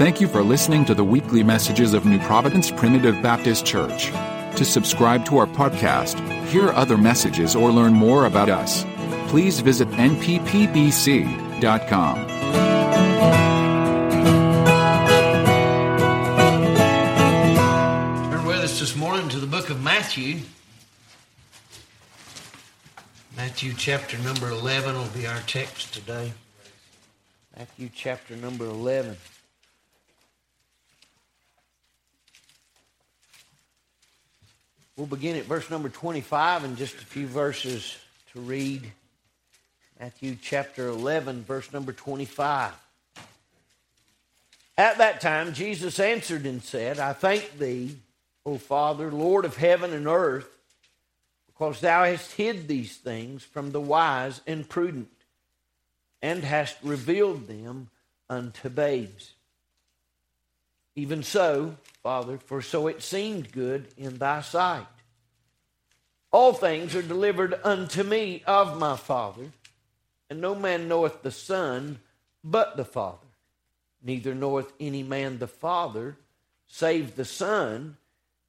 Thank you for listening to the weekly messages of New Providence Primitive Baptist Church. To subscribe to our podcast, hear other messages, or learn more about us, please visit nppbc.com. Turn with us this morning to the book of Matthew. Matthew chapter number 11 will be our text today. Matthew chapter number 11. We'll begin at verse number 25 and just a few verses to read. Matthew chapter 11, verse number 25. At that time, Jesus answered and said, I thank thee, O Father, Lord of heaven and earth, because thou hast hid these things from the wise and prudent, and hast revealed them unto babes. Even so, Father, for so it seemed good in thy sight. All things are delivered unto me of my Father, and no man knoweth the Son but the Father. Neither knoweth any man the Father save the Son,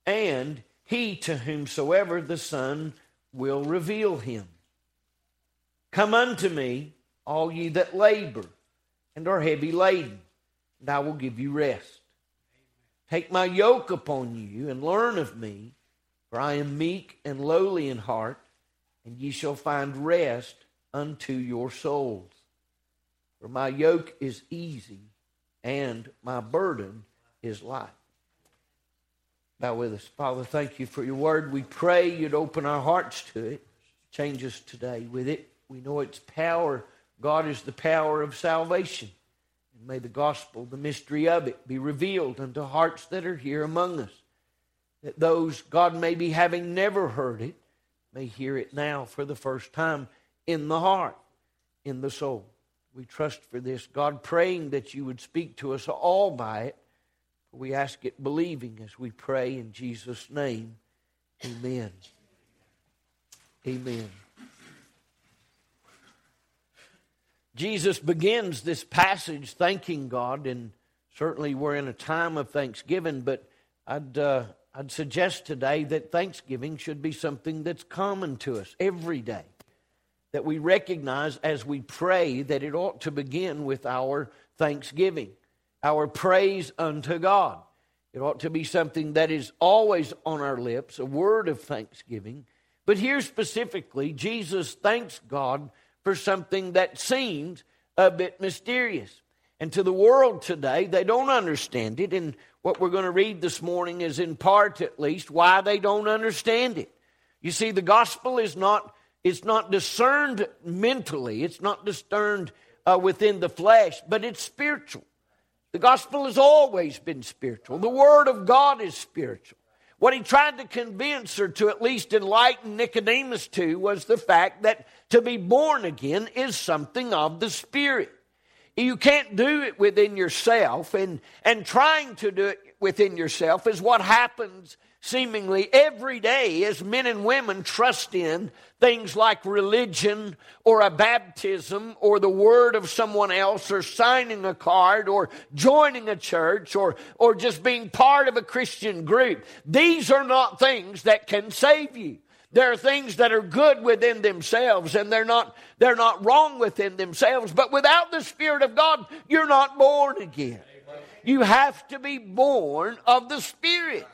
and he to whomsoever the Son will reveal him. Come unto me, all ye that labor and are heavy laden, and I will give you rest. Take my yoke upon you and learn of me, for I am meek and lowly in heart, and ye shall find rest unto your souls. For my yoke is easy and my burden is light. Bow with us. Father, thank you for your word. We pray you'd open our hearts to it, change us today with it. We know its power. God is the power of salvation. May the gospel, the mystery of it, be revealed unto hearts that are here among us. That those, God may be having never heard it, may hear it now for the first time in the heart, in the soul. We trust for this. God, praying that you would speak to us all by it. We ask it believing as we pray in Jesus' name. Amen. Amen. Jesus begins this passage thanking God, and certainly we're in a time of thanksgiving, but I'd, uh, I'd suggest today that thanksgiving should be something that's common to us every day. That we recognize as we pray that it ought to begin with our thanksgiving, our praise unto God. It ought to be something that is always on our lips, a word of thanksgiving. But here specifically, Jesus thanks God for something that seems a bit mysterious. And to the world today, they don't understand it. And what we're going to read this morning is, in part at least, why they don't understand it. You see, the gospel is not, it's not discerned mentally, it's not discerned uh, within the flesh, but it's spiritual. The gospel has always been spiritual, the word of God is spiritual. What he tried to convince or to at least enlighten Nicodemus to was the fact that to be born again is something of the Spirit. You can't do it within yourself, and, and trying to do it within yourself is what happens seemingly every day as men and women trust in things like religion or a baptism or the word of someone else or signing a card or joining a church or, or just being part of a Christian group. These are not things that can save you. There are things that are good within themselves and they're not, they're not wrong within themselves. But without the Spirit of God, you're not born again. You have to be born of the Spirit.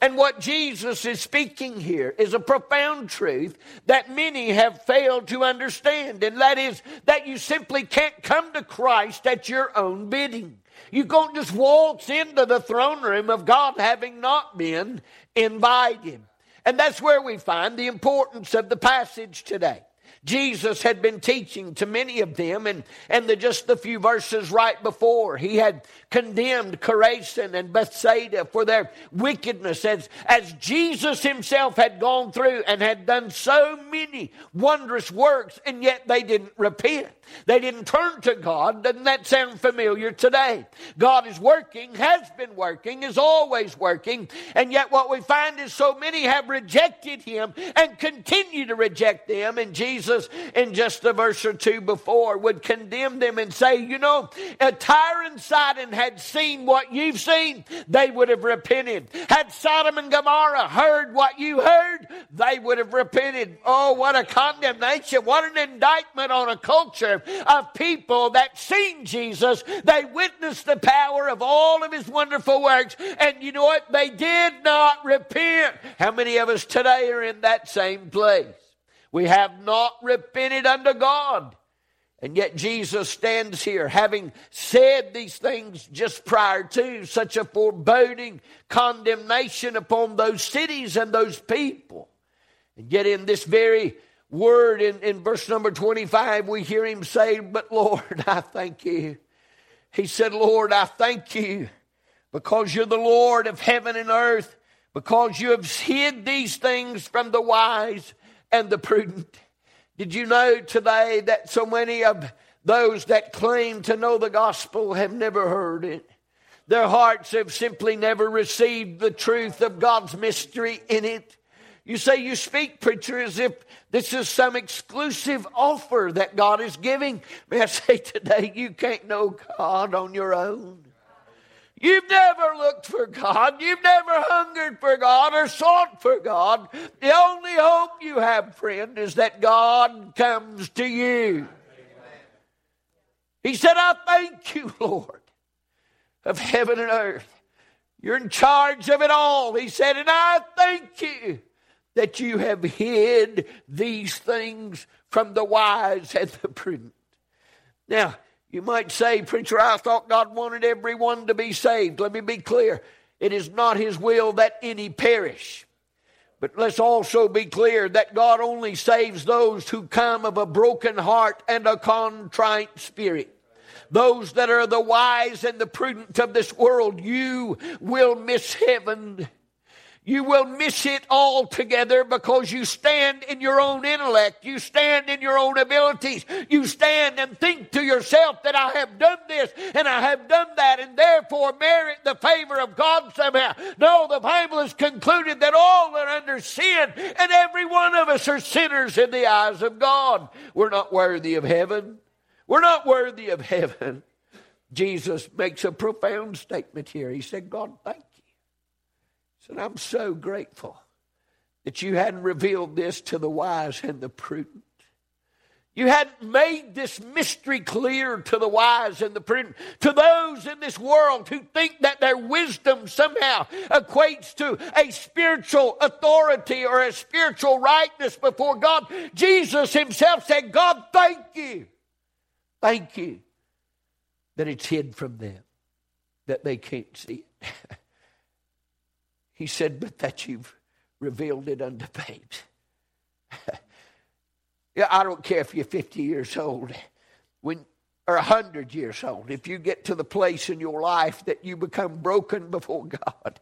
And what Jesus is speaking here is a profound truth that many have failed to understand, and that is that you simply can't come to Christ at your own bidding. You can't just waltz into the throne room of God having not been invited. And that's where we find the importance of the passage today. Jesus had been teaching to many of them, and, and the, just the few verses right before, he had condemned Chorazin and Bethsaida for their wickedness, as, as Jesus himself had gone through and had done so many wondrous works, and yet they didn't repent. They didn't turn to God. Doesn't that sound familiar today? God is working, has been working, is always working, and yet what we find is so many have rejected him and continue to reject them, and Jesus Jesus in just a verse or two before would condemn them and say, you know, if Tyre and Sidon had seen what you've seen, they would have repented. Had Sodom and Gomorrah heard what you heard, they would have repented. Oh, what a condemnation. What an indictment on a culture of people that seen Jesus. They witnessed the power of all of his wonderful works. And you know what? They did not repent. How many of us today are in that same place? We have not repented unto God. And yet Jesus stands here having said these things just prior to such a foreboding condemnation upon those cities and those people. And yet in this very word in, in verse number 25, we hear him say, But Lord, I thank you. He said, Lord, I thank you because you're the Lord of heaven and earth, because you have hid these things from the wise and the prudent. Did you know today that so many of those that claim to know the gospel have never heard it? Their hearts have simply never received the truth of God's mystery in it. You say you speak, preacher, as if this is some exclusive offer that God is giving. May I say today, you can't know God on your own. You've never looked for God. You've never hungered for God or sought for God. The only hope you have, friend, is that God comes to you. He said, I thank you, Lord, of heaven and earth. You're in charge of it all. He said, and I thank you that you have hid these things from the wise and the prudent. Now, you might say, Preacher, I thought God wanted everyone to be saved. Let me be clear. It is not His will that any perish. But let's also be clear that God only saves those who come of a broken heart and a contrite spirit. Those that are the wise and the prudent of this world, you will miss heaven you will miss it altogether because you stand in your own intellect. You stand in your own abilities. You stand and think to yourself that I have done this and I have done that and therefore merit the favor of God somehow. No, the Bible has concluded that all are under sin and every one of us are sinners in the eyes of God. We're not worthy of heaven. We're not worthy of heaven. Jesus makes a profound statement here. He said, God, thank said, I'm so grateful that you hadn't revealed this to the wise and the prudent. You hadn't made this mystery clear to the wise and the prudent, to those in this world who think that their wisdom somehow equates to a spiritual authority or a spiritual rightness before God. Jesus himself said, God, thank you. Thank you that it's hid from them, that they can't see it. He said, But that you've revealed it unto babes. yeah, I don't care if you're 50 years old when, or 100 years old. If you get to the place in your life that you become broken before God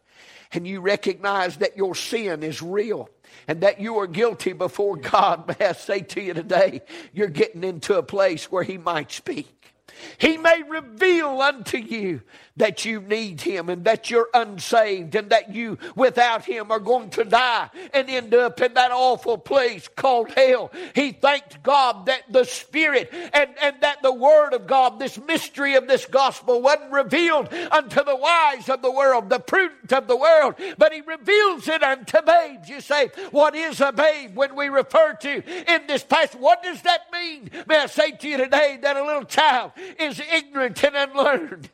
and you recognize that your sin is real and that you are guilty before God, may I say to you today, you're getting into a place where He might speak. He may reveal unto you that you need Him and that you're unsaved and that you, without Him, are going to die and end up in that awful place called hell. He thanked God that the Spirit and, and that the Word of God, this mystery of this gospel, wasn't revealed unto the wise of the world, the prudent of the world, but He reveals it unto babes. You say, What is a babe when we refer to in this passage? What does that mean? May I say to you today that a little child is ignorant and unlearned.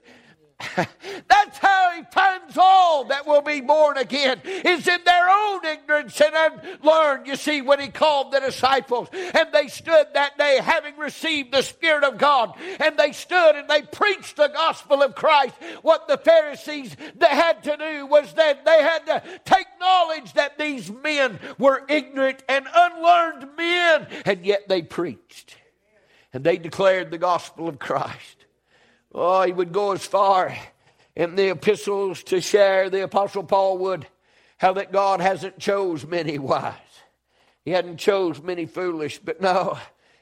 That's how he finds all that will be born again, is in their own ignorance and unlearned. You see, when he called the disciples and they stood that day having received the Spirit of God, and they stood and they preached the gospel of Christ, what the Pharisees they had to do was that they had to take knowledge that these men were ignorant and unlearned men, and yet they preached. And they declared the gospel of Christ. Oh, he would go as far in the epistles to share, the Apostle Paul would, how that God hasn't chose many wise. He hadn't chose many foolish, but no,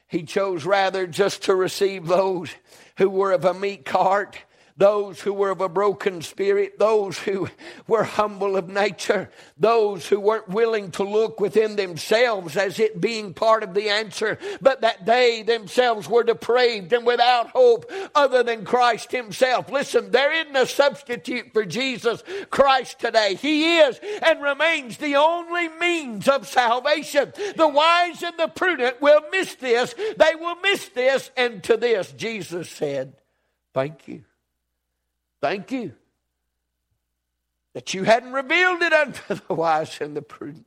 he chose rather just to receive those who were of a meek heart, those who were of a broken spirit, those who were humble of nature, those who weren't willing to look within themselves as it being part of the answer, but that they themselves were depraved and without hope other than Christ Himself. Listen, there isn't a substitute for Jesus Christ today. He is and remains the only means of salvation. The wise and the prudent will miss this. They will miss this. And to this, Jesus said, Thank you. Thank you that you hadn't revealed it unto the wise and the prudent.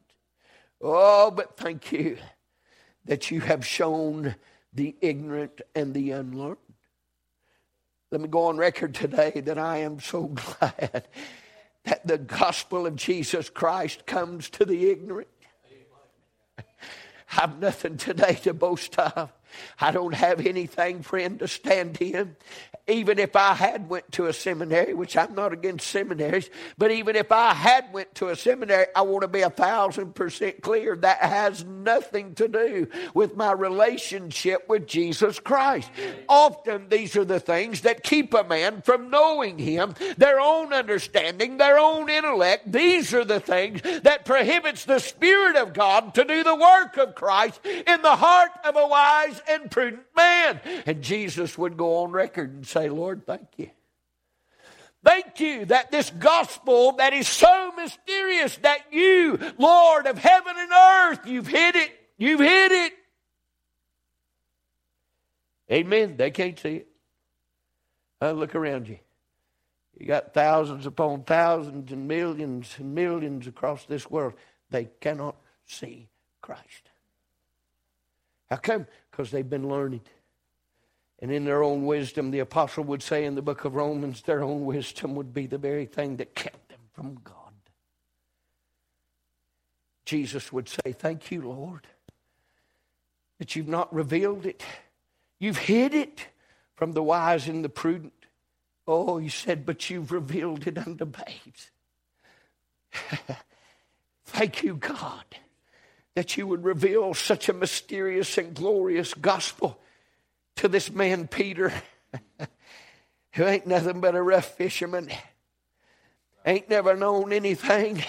Oh, but thank you that you have shown the ignorant and the unlearned. Let me go on record today that I am so glad that the gospel of Jesus Christ comes to the ignorant. I've nothing today to boast of. I don't have anything, friend, to stand in even if I had went to a seminary, which I'm not against seminaries, but even if I had went to a seminary, I want to be a thousand percent clear that has nothing to do with my relationship with Jesus Christ. Often these are the things that keep a man from knowing him, their own understanding, their own intellect. These are the things that prohibits the Spirit of God to do the work of Christ in the heart of a wise and prudent man. And Jesus would go on record and say, Lord, thank you. Thank you that this gospel that is so mysterious that you, Lord of heaven and earth, you've hid it. You've hid it. Amen. They can't see it. Uh, look around you. You got thousands upon thousands and millions and millions across this world. They cannot see Christ. How come? Because they've been learning. And in their own wisdom, the apostle would say in the book of Romans, their own wisdom would be the very thing that kept them from God. Jesus would say, Thank you, Lord, that you've not revealed it. You've hid it from the wise and the prudent. Oh, he said, but you've revealed it unto babes. Thank you, God, that you would reveal such a mysterious and glorious gospel to this man, Peter, who ain't nothing but a rough fisherman, ain't never known anything,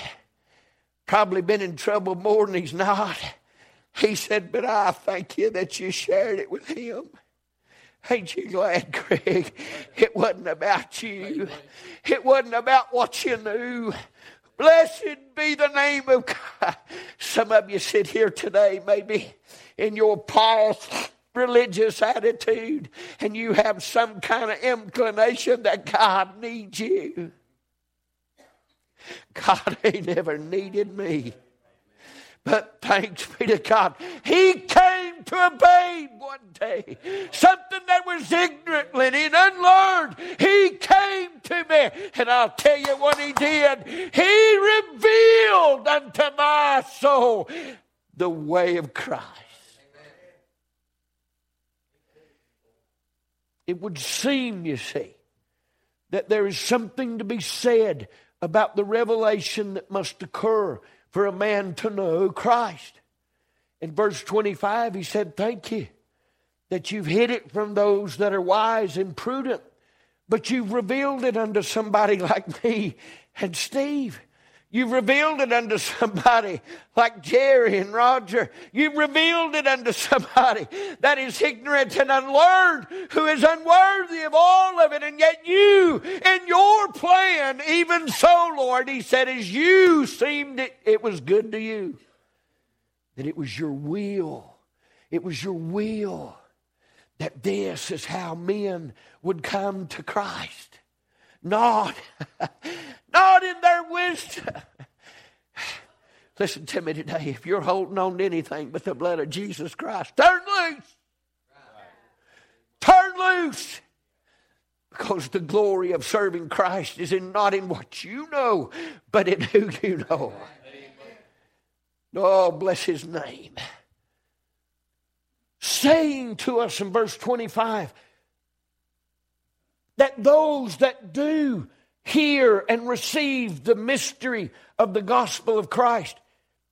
probably been in trouble more than he's not. He said, But I thank you that you shared it with him. Ain't you glad, Craig? It wasn't about you. It wasn't about what you knew. Blessed be the name of God. Some of you sit here today, maybe in your pious religious attitude and you have some kind of inclination that God needs you. God ain't ever needed me. But thanks be to God, He came to a babe one day. Something that was ignorant and unlearned. He came to me. And I'll tell you what He did. He revealed unto my soul the way of Christ. It would seem, you see, that there is something to be said about the revelation that must occur for a man to know Christ. In verse 25, he said, Thank you that you've hid it from those that are wise and prudent, but you've revealed it unto somebody like me and Steve. You've revealed it unto somebody like Jerry and Roger. You've revealed it unto somebody that is ignorant and unlearned, who is unworthy of all of it. And yet you, in your plan, even so, Lord, he said, as you seemed it, it was good to you, that it was your will. It was your will that this is how men would come to Christ. Not not in their wisdom. Listen to me today. If you're holding on to anything but the blood of Jesus Christ, turn loose. Turn loose. Because the glory of serving Christ is in not in what you know, but in who you know. Oh, bless his name. Saying to us in verse 25 that those that do hear and receive the mystery of the gospel of Christ.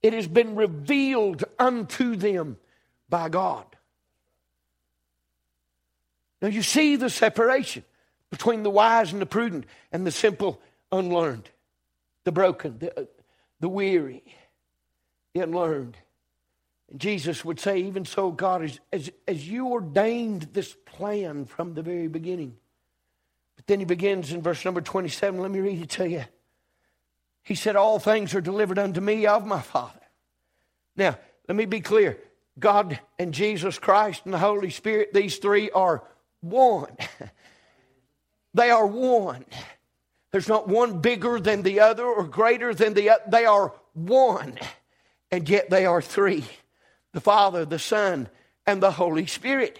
It has been revealed unto them by God. Now you see the separation. between the wise and the prudent and the simple unlearned, the broken, the, uh, the weary, the unlearned. And Jesus would say, even so, God, as, as, as you ordained this plan from the very beginning. But then he begins in verse number 27. Let me read it to you. He said, All things are delivered unto me of my Father. Now, let me be clear God and Jesus Christ and the Holy Spirit, these three are one. they are one. There's not one bigger than the other or greater than the other. They are one. And yet they are three the Father, the Son, and the Holy Spirit.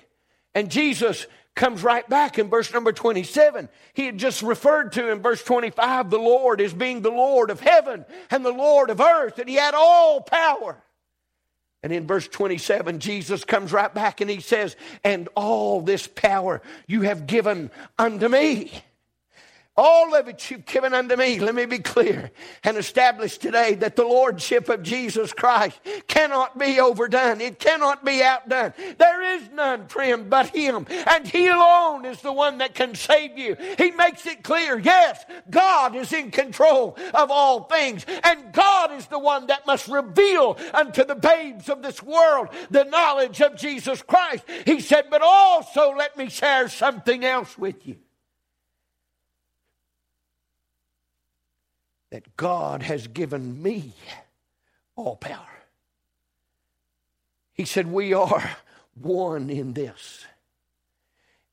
And Jesus comes right back in verse number 27. He had just referred to in verse 25 the Lord as being the Lord of heaven and the Lord of earth, and he had all power. And in verse 27, Jesus comes right back and he says, And all this power you have given unto me. All of it you've given unto me. Let me be clear and establish today that the Lordship of Jesus Christ cannot be overdone. It cannot be outdone. There is none, friend, but Him. And He alone is the one that can save you. He makes it clear yes, God is in control of all things. And God is the one that must reveal unto the babes of this world the knowledge of Jesus Christ. He said, but also let me share something else with you. That God has given me all power. He said, We are one in this.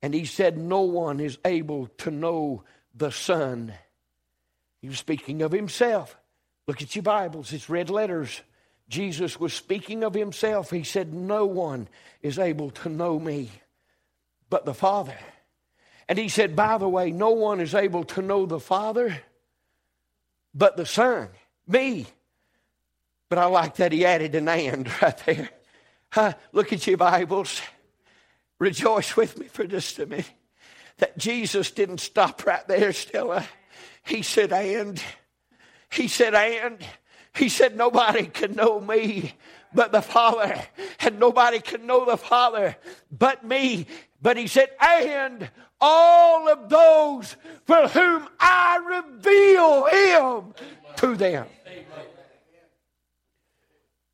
And he said, No one is able to know the Son. He was speaking of himself. Look at your Bibles, it's red letters. Jesus was speaking of himself. He said, No one is able to know me but the Father. And he said, By the way, no one is able to know the Father but the Son, me. But I like that he added an and right there. Huh? Look at your Bibles. Rejoice with me for just a minute. That Jesus didn't stop right there, Stella. He said, and. He said, and. He said, nobody can know me but the Father, and nobody can know the Father but me. But he said, and all of those for whom I reveal him to them.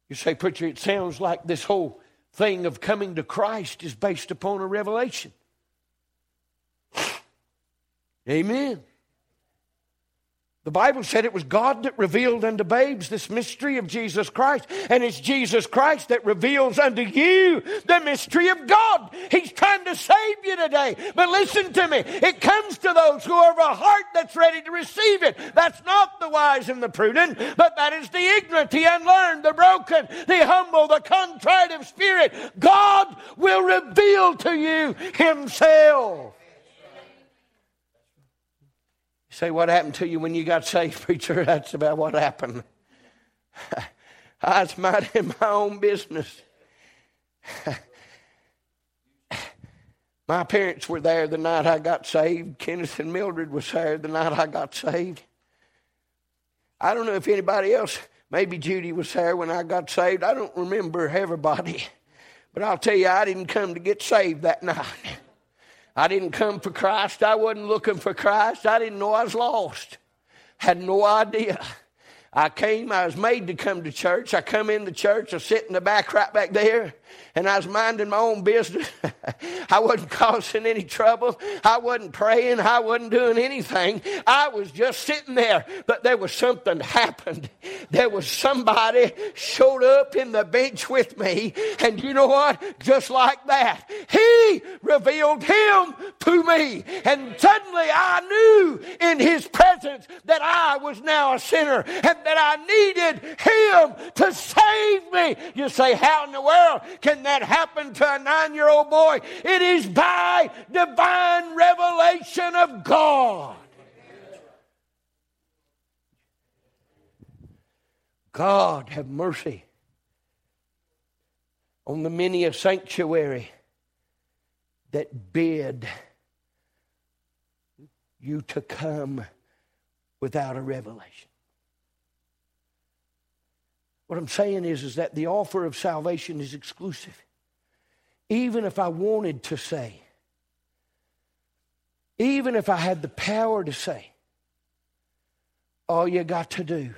You say, Preacher, it sounds like this whole thing of coming to Christ is based upon a revelation. Amen. The Bible said it was God that revealed unto babes this mystery of Jesus Christ, and it's Jesus Christ that reveals unto you the mystery of God. He's trying to save you today. But listen to me, it comes to those who have a heart that's ready to receive it. That's not the wise and the prudent, but that is the ignorant, the unlearned, the broken, the humble, the contrite of spirit. God will reveal to you Himself. Say, what happened to you when you got saved, preacher? That's about what happened. I was minding my own business. my parents were there the night I got saved. Kenneth and Mildred was there the night I got saved. I don't know if anybody else, maybe Judy was there when I got saved. I don't remember everybody. But I'll tell you, I didn't come to get saved that night. I didn't come for Christ. I wasn't looking for Christ. I didn't know I was lost. Had no idea. I came, I was made to come to church. I come in the church, I sit in the back right back there, and I was minding my own business. I wasn't causing any trouble. I wasn't praying. I wasn't doing anything. I was just sitting there. But there was something happened. There was somebody showed up in the bench with me, and you know what? Just like that, he revealed him to me, and suddenly I knew in his presence that I was now a sinner and that I needed him to save me. You say, how in the world can that happen to a nine year old boy? It is by divine revelation of God. God have mercy on the many a sanctuary that bid you to come without a revelation. What I'm saying is, is that the offer of salvation is exclusive. Even if I wanted to say, even if I had the power to say, all you got to do,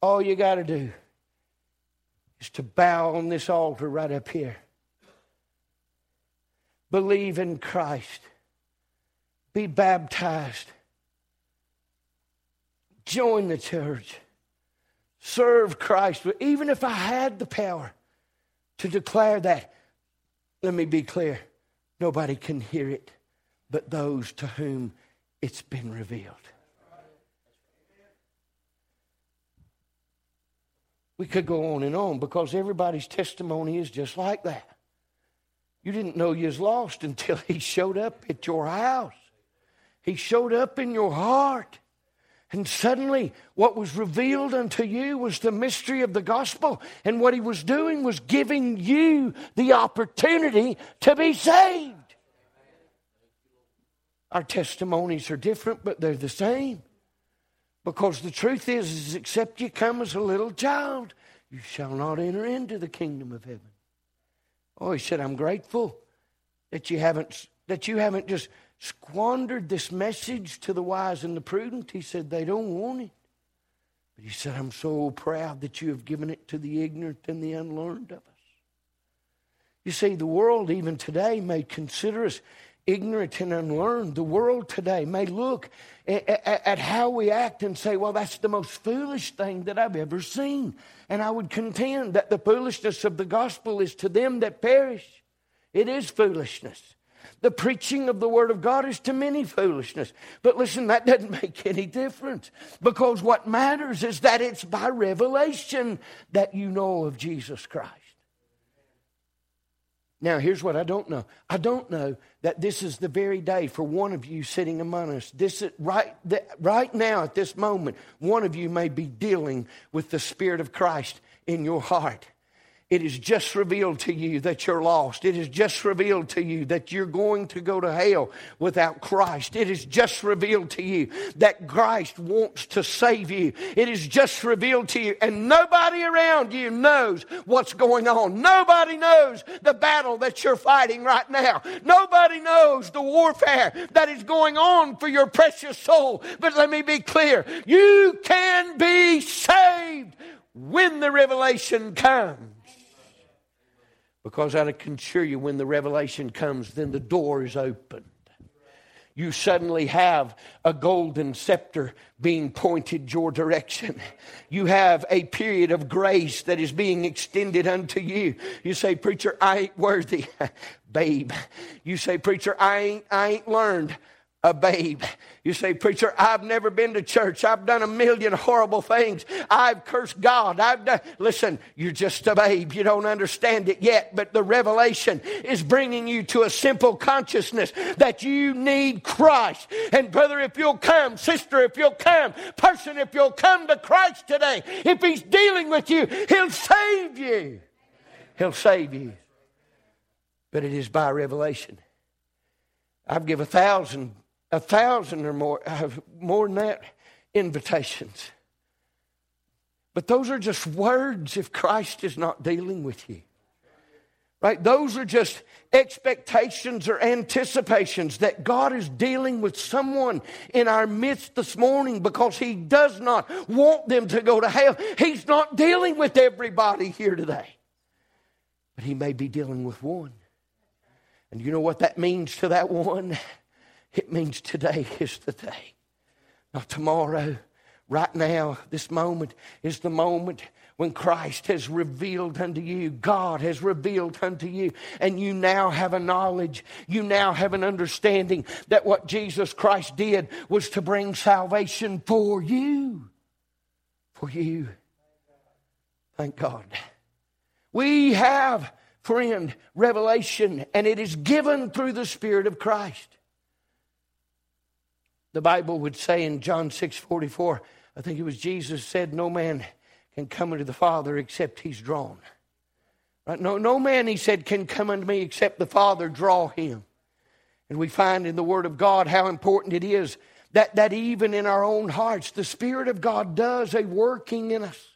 all you got to do is to bow on this altar right up here. Believe in Christ. Be baptized. Join the church. Serve Christ. But even if I had the power to declare that, let me be clear nobody can hear it but those to whom it's been revealed. We could go on and on because everybody's testimony is just like that. You didn't know you was lost until he showed up at your house. He showed up in your heart. And suddenly, what was revealed unto you was the mystery of the gospel. And what he was doing was giving you the opportunity to be saved. Our testimonies are different, but they're the same. Because the truth is, is except you come as a little child, you shall not enter into the kingdom of heaven. Oh, he said, I'm grateful that you haven't that you haven't just squandered this message to the wise and the prudent. He said, they don't want it. But he said, I'm so proud that you have given it to the ignorant and the unlearned of us. You see, the world even today may consider us ignorant and unlearned. The world today may look at, at, at, how we act and say, well, that's the most foolish thing that I've ever seen. And I would contend that the foolishness of the gospel is to them that perish. It is foolishness. The preaching of the Word of God is to many foolishness. But listen, that doesn't make any difference because what matters is that it's by revelation that you know of Jesus Christ. Now, here's what I don't know. I don't know that this is the very day for one of you sitting among us. This is, right, right now, at this moment, one of you may be dealing with the Spirit of Christ in your heart. It is just revealed to you that you're lost. It is just revealed to you that you're going to go to hell without Christ. It is just revealed to you that Christ wants to save you. It is just revealed to you, and nobody around you knows what's going on. Nobody knows the battle that you're fighting right now. Nobody knows the warfare that is going on for your precious soul. But let me be clear you can be saved when the revelation comes. Because I can assure you, when the revelation comes, then the door is opened. You suddenly have a golden scepter being pointed your direction. You have a period of grace that is being extended unto you. You say, Preacher, I ain't worthy. Babe. You say, Preacher, I ain't, I ain't learned a babe. You say, Preacher, I've never been to church. I've done a million horrible things. I've cursed God. I've done. Listen, you're just a babe. You don't understand it yet, but the revelation is bringing you to a simple consciousness that you need Christ. And, brother, if you'll come, sister, if you'll come, person, if you'll come to Christ today, if He's dealing with you, He'll save you. He'll save you. But it is by revelation. I've given a thousand a thousand or more, uh, more than that, invitations. But those are just words if Christ is not dealing with you. Right? Those are just expectations or anticipations that God is dealing with someone in our midst this morning because He does not want them to go to hell. He's not dealing with everybody here today. But He may be dealing with one. And you know what that means to that one? It means today is the day, not tomorrow. Right now, this moment is the moment when Christ has revealed unto you, God has revealed unto you, and you now have a knowledge, you now have an understanding that what Jesus Christ did was to bring salvation for you. For you. Thank God. We have, friend, revelation, and it is given through the Spirit of Christ. The Bible would say in John 6 44, I think it was Jesus said, No man can come unto the Father except he's drawn. Right? No, no man, he said, can come unto me except the Father draw him. And we find in the Word of God how important it is that, that even in our own hearts, the Spirit of God does a working in us.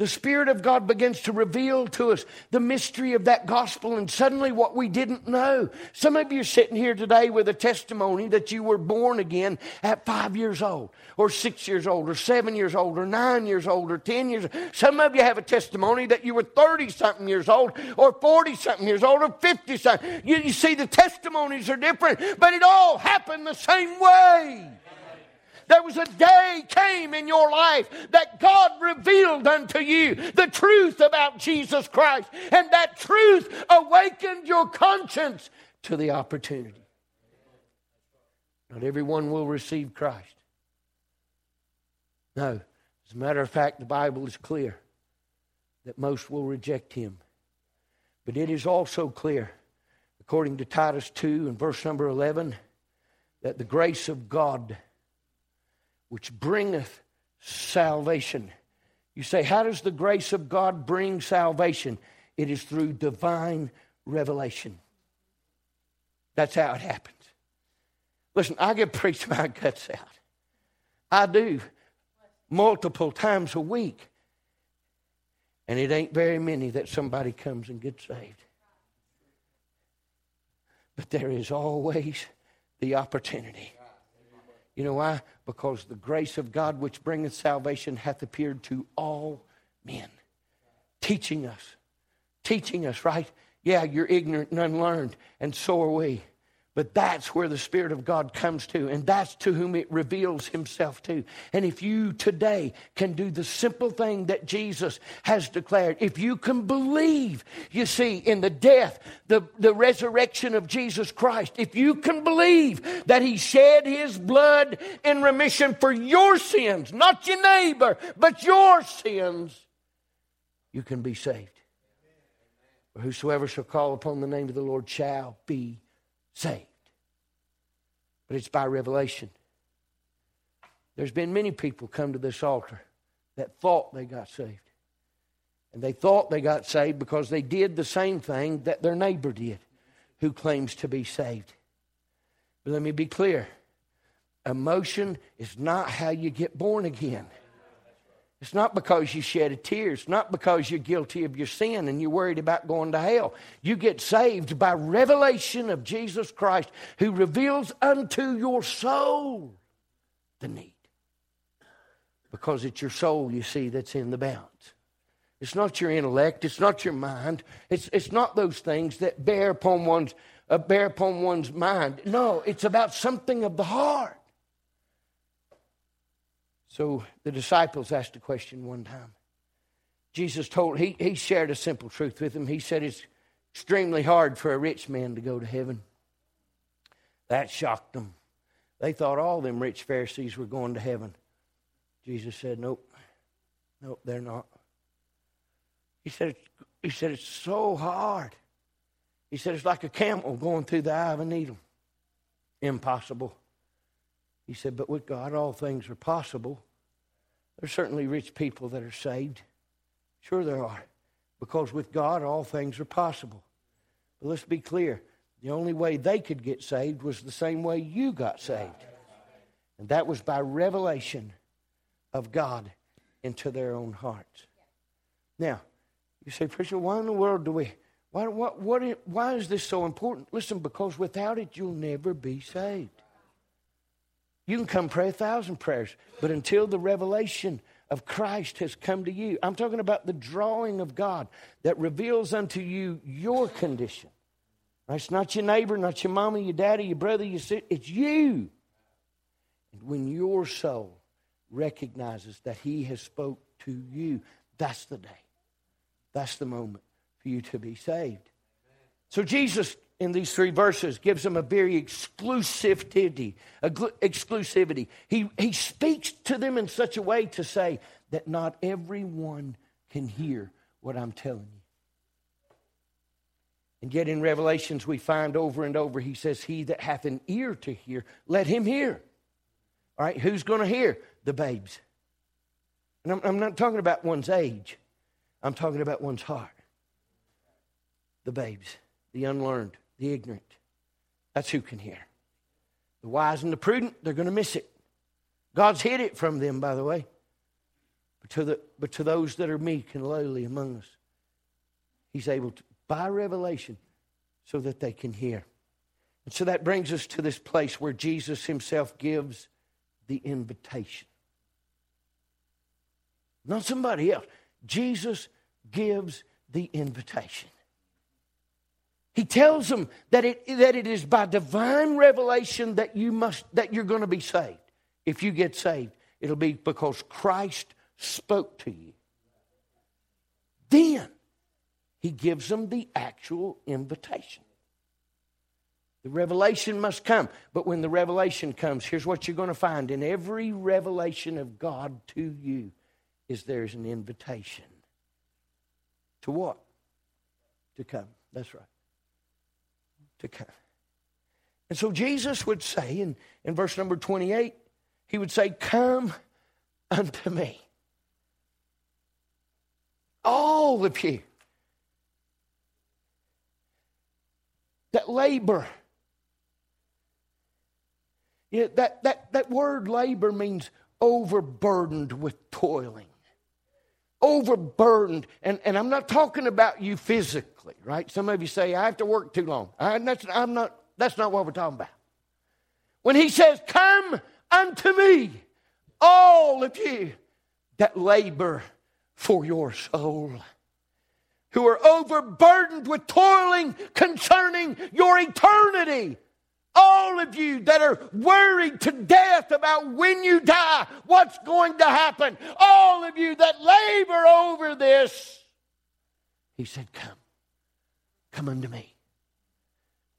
The Spirit of God begins to reveal to us the mystery of that gospel and suddenly what we didn't know. Some of you are sitting here today with a testimony that you were born again at five years old, or six years old, or seven years old, or nine years old, or ten years. old. Some of you have a testimony that you were 30 something years old, or 40 something years old, or 50 something. You, you see, the testimonies are different, but it all happened the same way. There was a day came in your life that God revealed unto you the truth about Jesus Christ, and that truth awakened your conscience to the opportunity. Not everyone will receive Christ. No. As a matter of fact, the Bible is clear that most will reject him. But it is also clear, according to Titus 2 and verse number 11, that the grace of God which bringeth salvation. You say, How does the grace of God bring salvation? It is through divine revelation. That's how it happens. Listen, I get preached my guts out. I do multiple times a week. And it ain't very many that somebody comes and gets saved. But there is always the opportunity. You know why? Because the grace of God which bringeth salvation hath appeared to all men. Teaching us. Teaching us, right? Yeah, you're ignorant and unlearned, and so are we. But that's where the Spirit of God comes to, and that's to whom it reveals Himself to. And if you today can do the simple thing that Jesus has declared, if you can believe, you see, in the death, the, the resurrection of Jesus Christ, if you can believe that He shed His blood in remission for your sins, not your neighbor, but your sins, you can be saved. For whosoever shall call upon the name of the Lord shall be saved. But it's by revelation. There's been many people come to this altar that thought they got saved. And they thought they got saved because they did the same thing that their neighbor did who claims to be saved. But let me be clear emotion is not how you get born again. It's not because you shed a tear. It's not because you're guilty of your sin and you're worried about going to hell. You get saved by revelation of Jesus Christ who reveals unto your soul the need. Because it's your soul, you see, that's in the balance. It's not your intellect. It's not your mind. It's, it's not those things that bear upon one's, uh, bear upon one's mind. No, it's about something of the heart. So the disciples asked a question one time. Jesus told, he, he shared a simple truth with them. He said, It's extremely hard for a rich man to go to heaven. That shocked them. They thought all them rich Pharisees were going to heaven. Jesus said, Nope, nope, they're not. He said, he said, It's so hard. He said, It's like a camel going through the eye of a needle. Impossible. He said, But with God, all things are possible. There's certainly rich people that are saved. Sure, there are. Because with God, all things are possible. But let's be clear the only way they could get saved was the same way you got saved. And that was by revelation of God into their own hearts. Now, you say, Preacher, why in the world do we, why, what, what, why is this so important? Listen, because without it, you'll never be saved. You can come pray a thousand prayers, but until the revelation of Christ has come to you, I'm talking about the drawing of God that reveals unto you your condition. It's not your neighbor, not your mama, your daddy, your brother, your sister. It's you. And when your soul recognizes that He has spoke to you, that's the day. That's the moment for you to be saved. So Jesus in these three verses gives them a very exclusivity. exclusivity. He, he speaks to them in such a way to say that not everyone can hear what I'm telling you. And yet in Revelations, we find over and over, he says, He that hath an ear to hear, let him hear. All right, who's going to hear? The babes. And I'm, I'm not talking about one's age, I'm talking about one's heart. The babes, the unlearned the ignorant. That's who can hear. The wise and the prudent, they're going to miss it. God's hid it from them, by the way. But to, the, but to those that are meek and lowly among us, He's able to, by revelation, so that they can hear. And so that brings us to this place where Jesus Himself gives the invitation. Not somebody else. Jesus gives the invitation. He tells them that it, that it is by divine revelation that you must that you're going to be saved. If you get saved, it'll be because Christ spoke to you. Then he gives them the actual invitation. The revelation must come. But when the revelation comes, here's what you're going to find in every revelation of God to you is there's an invitation. To what? To come. That's right. To come. And so Jesus would say in, in verse number 28, he would say, Come unto me. All of you that labor. Know, that, that, that word labor means overburdened with toiling. Overburdened. And, and I'm not talking about you physically, right? Some of you say, I have to work too long. I, that's, I'm not, that's not what we're talking about. When he says, Come unto me, all of you that labor for your soul who are overburdened with toiling concerning your eternity. All of you that are worried to death about when you die, what's going to happen. All of you that labor over this. He said, Come. Come unto me.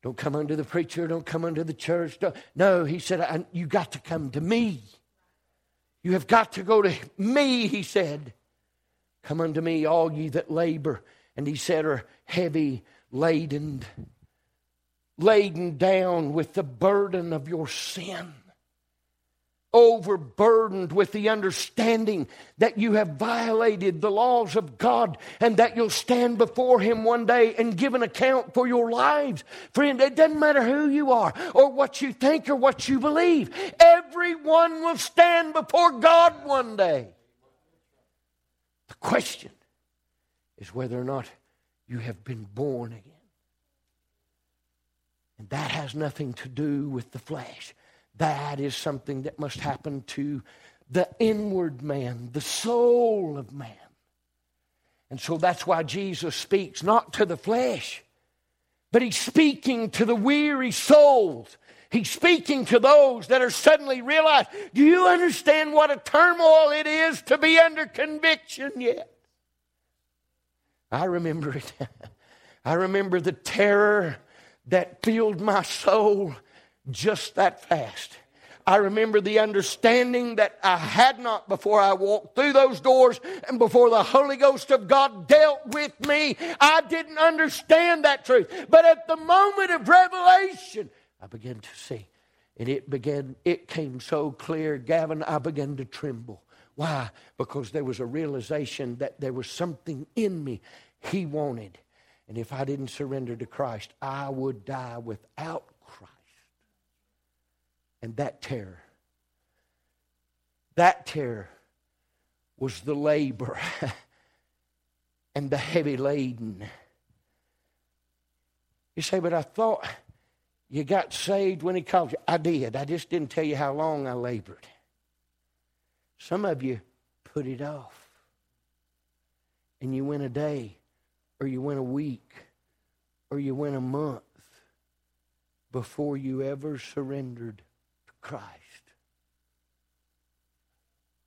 Don't come unto the preacher. Don't come unto the church. Don't. No, he said, You got to come to me. You have got to go to me, he said. Come unto me, all ye that labor and he said are heavy laden, laden down with the burden of your sin, overburdened with the understanding that you have violated the laws of God and that you'll stand before Him one day and give an account for your lives. Friend, it doesn't matter who you are or what you think or what you believe, everyone will stand before God one day. The question is whether or not you have been born again. And that has nothing to do with the flesh. That is something that must happen to the inward man, the soul of man. And so that's why Jesus speaks not to the flesh, but he's speaking to the weary souls. He's speaking to those that are suddenly realize, do you understand what a turmoil it is to be under conviction yet? I remember it. I remember the terror that filled my soul just that fast. I remember the understanding that I had not before I walked through those doors and before the Holy Ghost of God dealt with me. I didn't understand that truth. But at the moment of revelation, I began to see. And it began, it came so clear, Gavin, I began to tremble. Why? Because there was a realization that there was something in me he wanted. And if I didn't surrender to Christ, I would die without. And that terror, that terror was the labor and the heavy laden. You say, but I thought you got saved when he called you. I did. I just didn't tell you how long I labored. Some of you put it off. And you went a day, or you went a week, or you went a month before you ever surrendered Christ.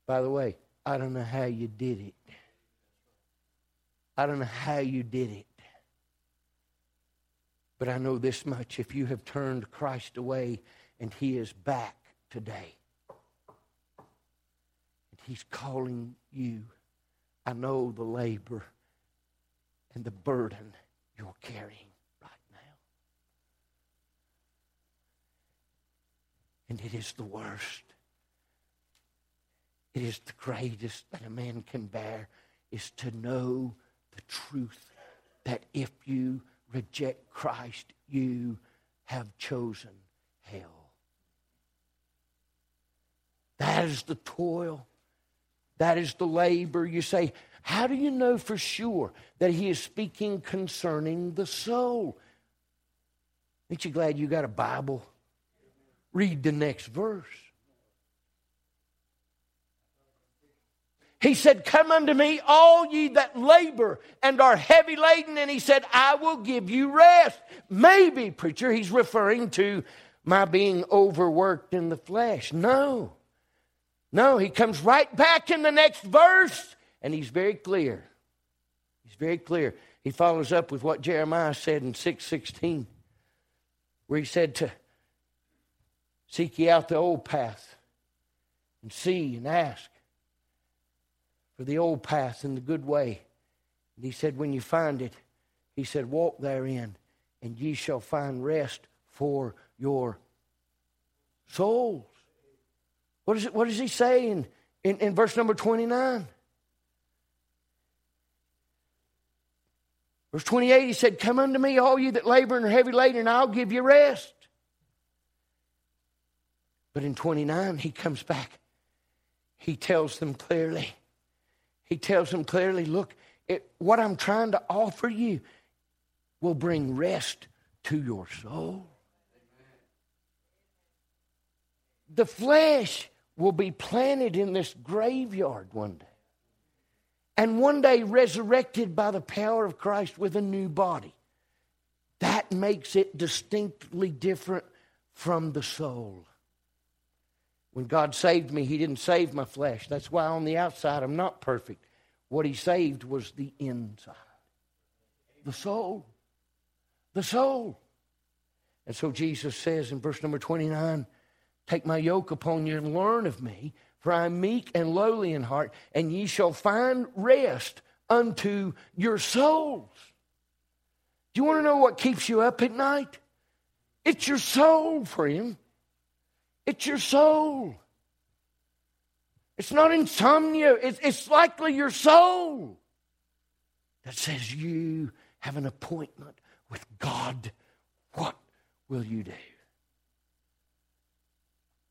By the way, I don't know how you did it. I don't know how you did it. But I know this much if you have turned Christ away and he is back today, and he's calling you, I know the labor and the burden you're carrying right now. And it is the worst. It is the greatest that a man can bear is to know the truth that if you reject Christ, you have chosen hell. That is the toil That is the labor. You say, How do you know for sure that he is speaking concerning the soul? Ain't you glad you got a Bible? Read the next verse. He said, Come unto me, all ye that labor and are heavy laden. And he said, I will give you rest. Maybe, preacher, he's referring to my being overworked in the flesh. No. No, he comes right back in the next verse, and he's very clear. He's very clear. He follows up with what Jeremiah said in 616, where he said to seek ye out the old path and see and ask for the old path and the good way. And he said, When you find it, he said, Walk therein, and ye shall find rest for your souls. What, is it, what does he say in, in, in verse number 29? Verse 28, he said, Come unto me, all you that labor and are heavy laden, and I'll give you rest. But in 29, he comes back. He tells them clearly, he tells them clearly, look, it, what I'm trying to offer you will bring rest to your soul. The flesh will be planted in this graveyard one day. And one day resurrected by the power of Christ with a new body. That makes it distinctly different from the soul. When God saved me, He didn't save my flesh. That's why on the outside I'm not perfect. What He saved was the inside, the soul. The soul. And so Jesus says in verse number 29 Take my yoke upon you and learn of me, for I am meek and lowly in heart, and ye shall find rest unto your souls. Do you want to know what keeps you up at night? It's your soul, friend. It's your soul. It's not insomnia, it's, it's likely your soul that says you have an appointment with God. What will you do?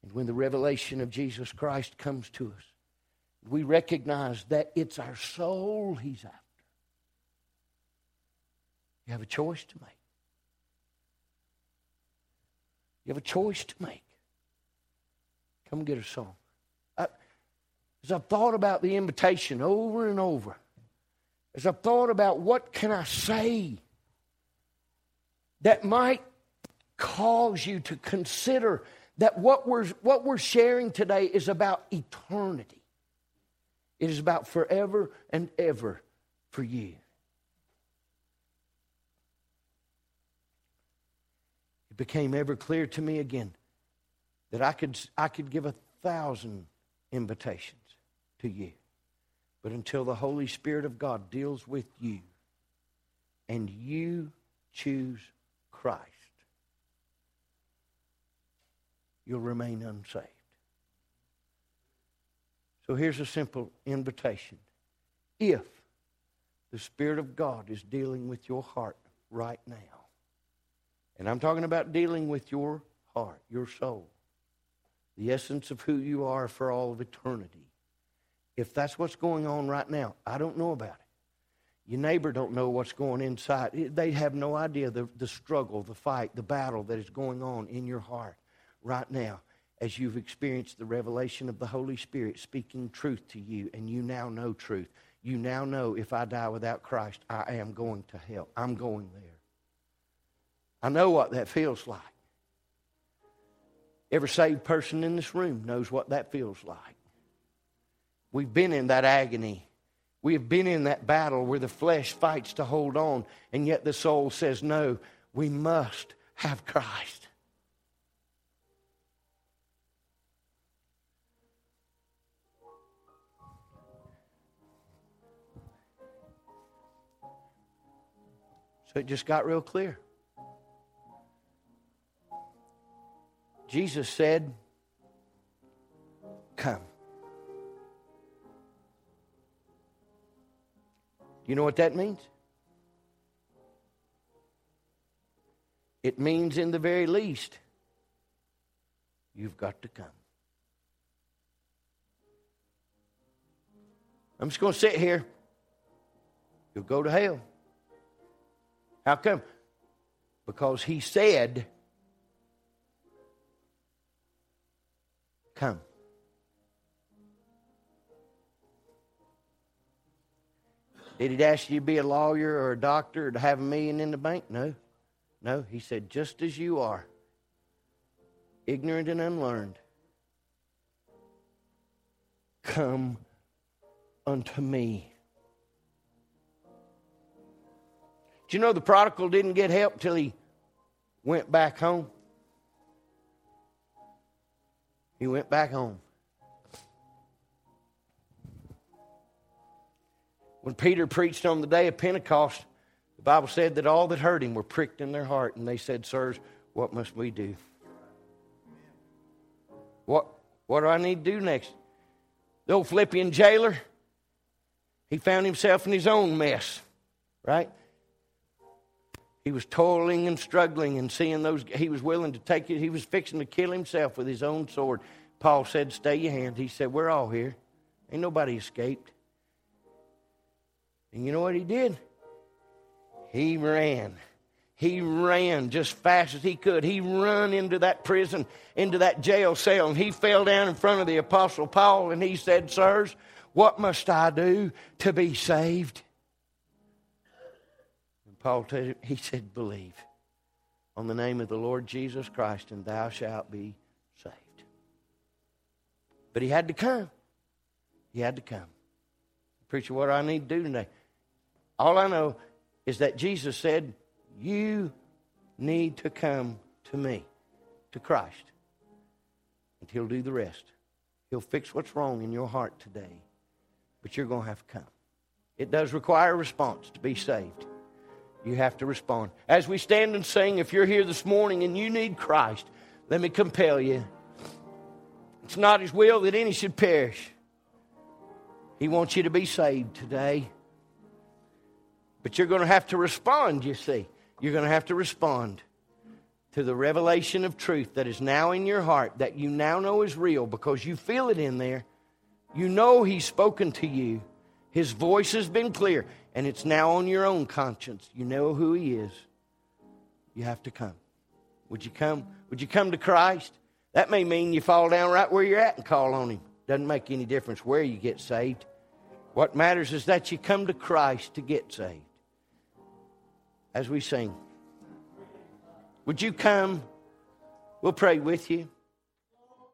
And when the revelation of Jesus Christ comes to us, we recognize that it's our soul He's after. You have a choice to make. You have a choice to make. Come get a song. I, as I've thought about the invitation over and over, as I've thought about what can I say that might cause you to consider that what we're, what we're sharing today is about eternity. It is about forever and ever for you. It became ever clear to me again that I could, I could give a thousand invitations to you. But until the Holy Spirit of God deals with you and you choose Christ, you'll remain unsaved. So here's a simple invitation. If the Spirit of God is dealing with your heart right now, and I'm talking about dealing with your heart, your soul, the essence of who you are for all of eternity. If that's what's going on right now, I don't know about it. Your neighbor don't know what's going inside. They have no idea the, the struggle, the fight, the battle that is going on in your heart right now as you've experienced the revelation of the Holy Spirit speaking truth to you and you now know truth. You now know if I die without Christ, I am going to hell. I'm going there. I know what that feels like. Every saved person in this room knows what that feels like. We've been in that agony. We have been in that battle where the flesh fights to hold on, and yet the soul says, No, we must have Christ. So it just got real clear. Jesus said, Come. You know what that means? It means, in the very least, you've got to come. I'm just going to sit here. You'll go to hell. How come? Because he said, Come. Did he ask you to be a lawyer or a doctor or to have a million in the bank? No. No. He said, just as you are, ignorant and unlearned, come unto me. Do you know the prodigal didn't get help till he went back home? He went back home. When Peter preached on the day of Pentecost, the Bible said that all that heard him were pricked in their heart, and they said, Sirs, what must we do? What, what do I need to do next? The old Philippian jailer, he found himself in his own mess, right? He was toiling and struggling and seeing those, he was willing to take it, he was fixing to kill himself with his own sword. Paul said, Stay your hand. He said, We're all here. Ain't nobody escaped. And you know what he did? He ran. He ran just fast as he could. He run into that prison, into that jail cell, and he fell down in front of the Apostle Paul and he said, Sirs, what must I do to be saved? Paul told him, he said, Believe on the name of the Lord Jesus Christ, and thou shalt be saved. But he had to come. He had to come. Preacher, what do I need to do today? All I know is that Jesus said, You need to come to me, to Christ, and He'll do the rest. He'll fix what's wrong in your heart today, but you're going to have to come. It does require a response to be saved. You have to respond. As we stand and sing, if you're here this morning and you need Christ, let me compel you. It's not His will that any should perish. He wants you to be saved today. But you're going to have to respond, you see. You're going to have to respond to the revelation of truth that is now in your heart, that you now know is real because you feel it in there. You know He's spoken to you. His voice has been clear, and it's now on your own conscience. You know who He is. You have to come. Would you come? Would you come to Christ? That may mean you fall down right where you're at and call on Him. Doesn't make any difference where you get saved. What matters is that you come to Christ to get saved as we sing. Would you come? We'll pray with you.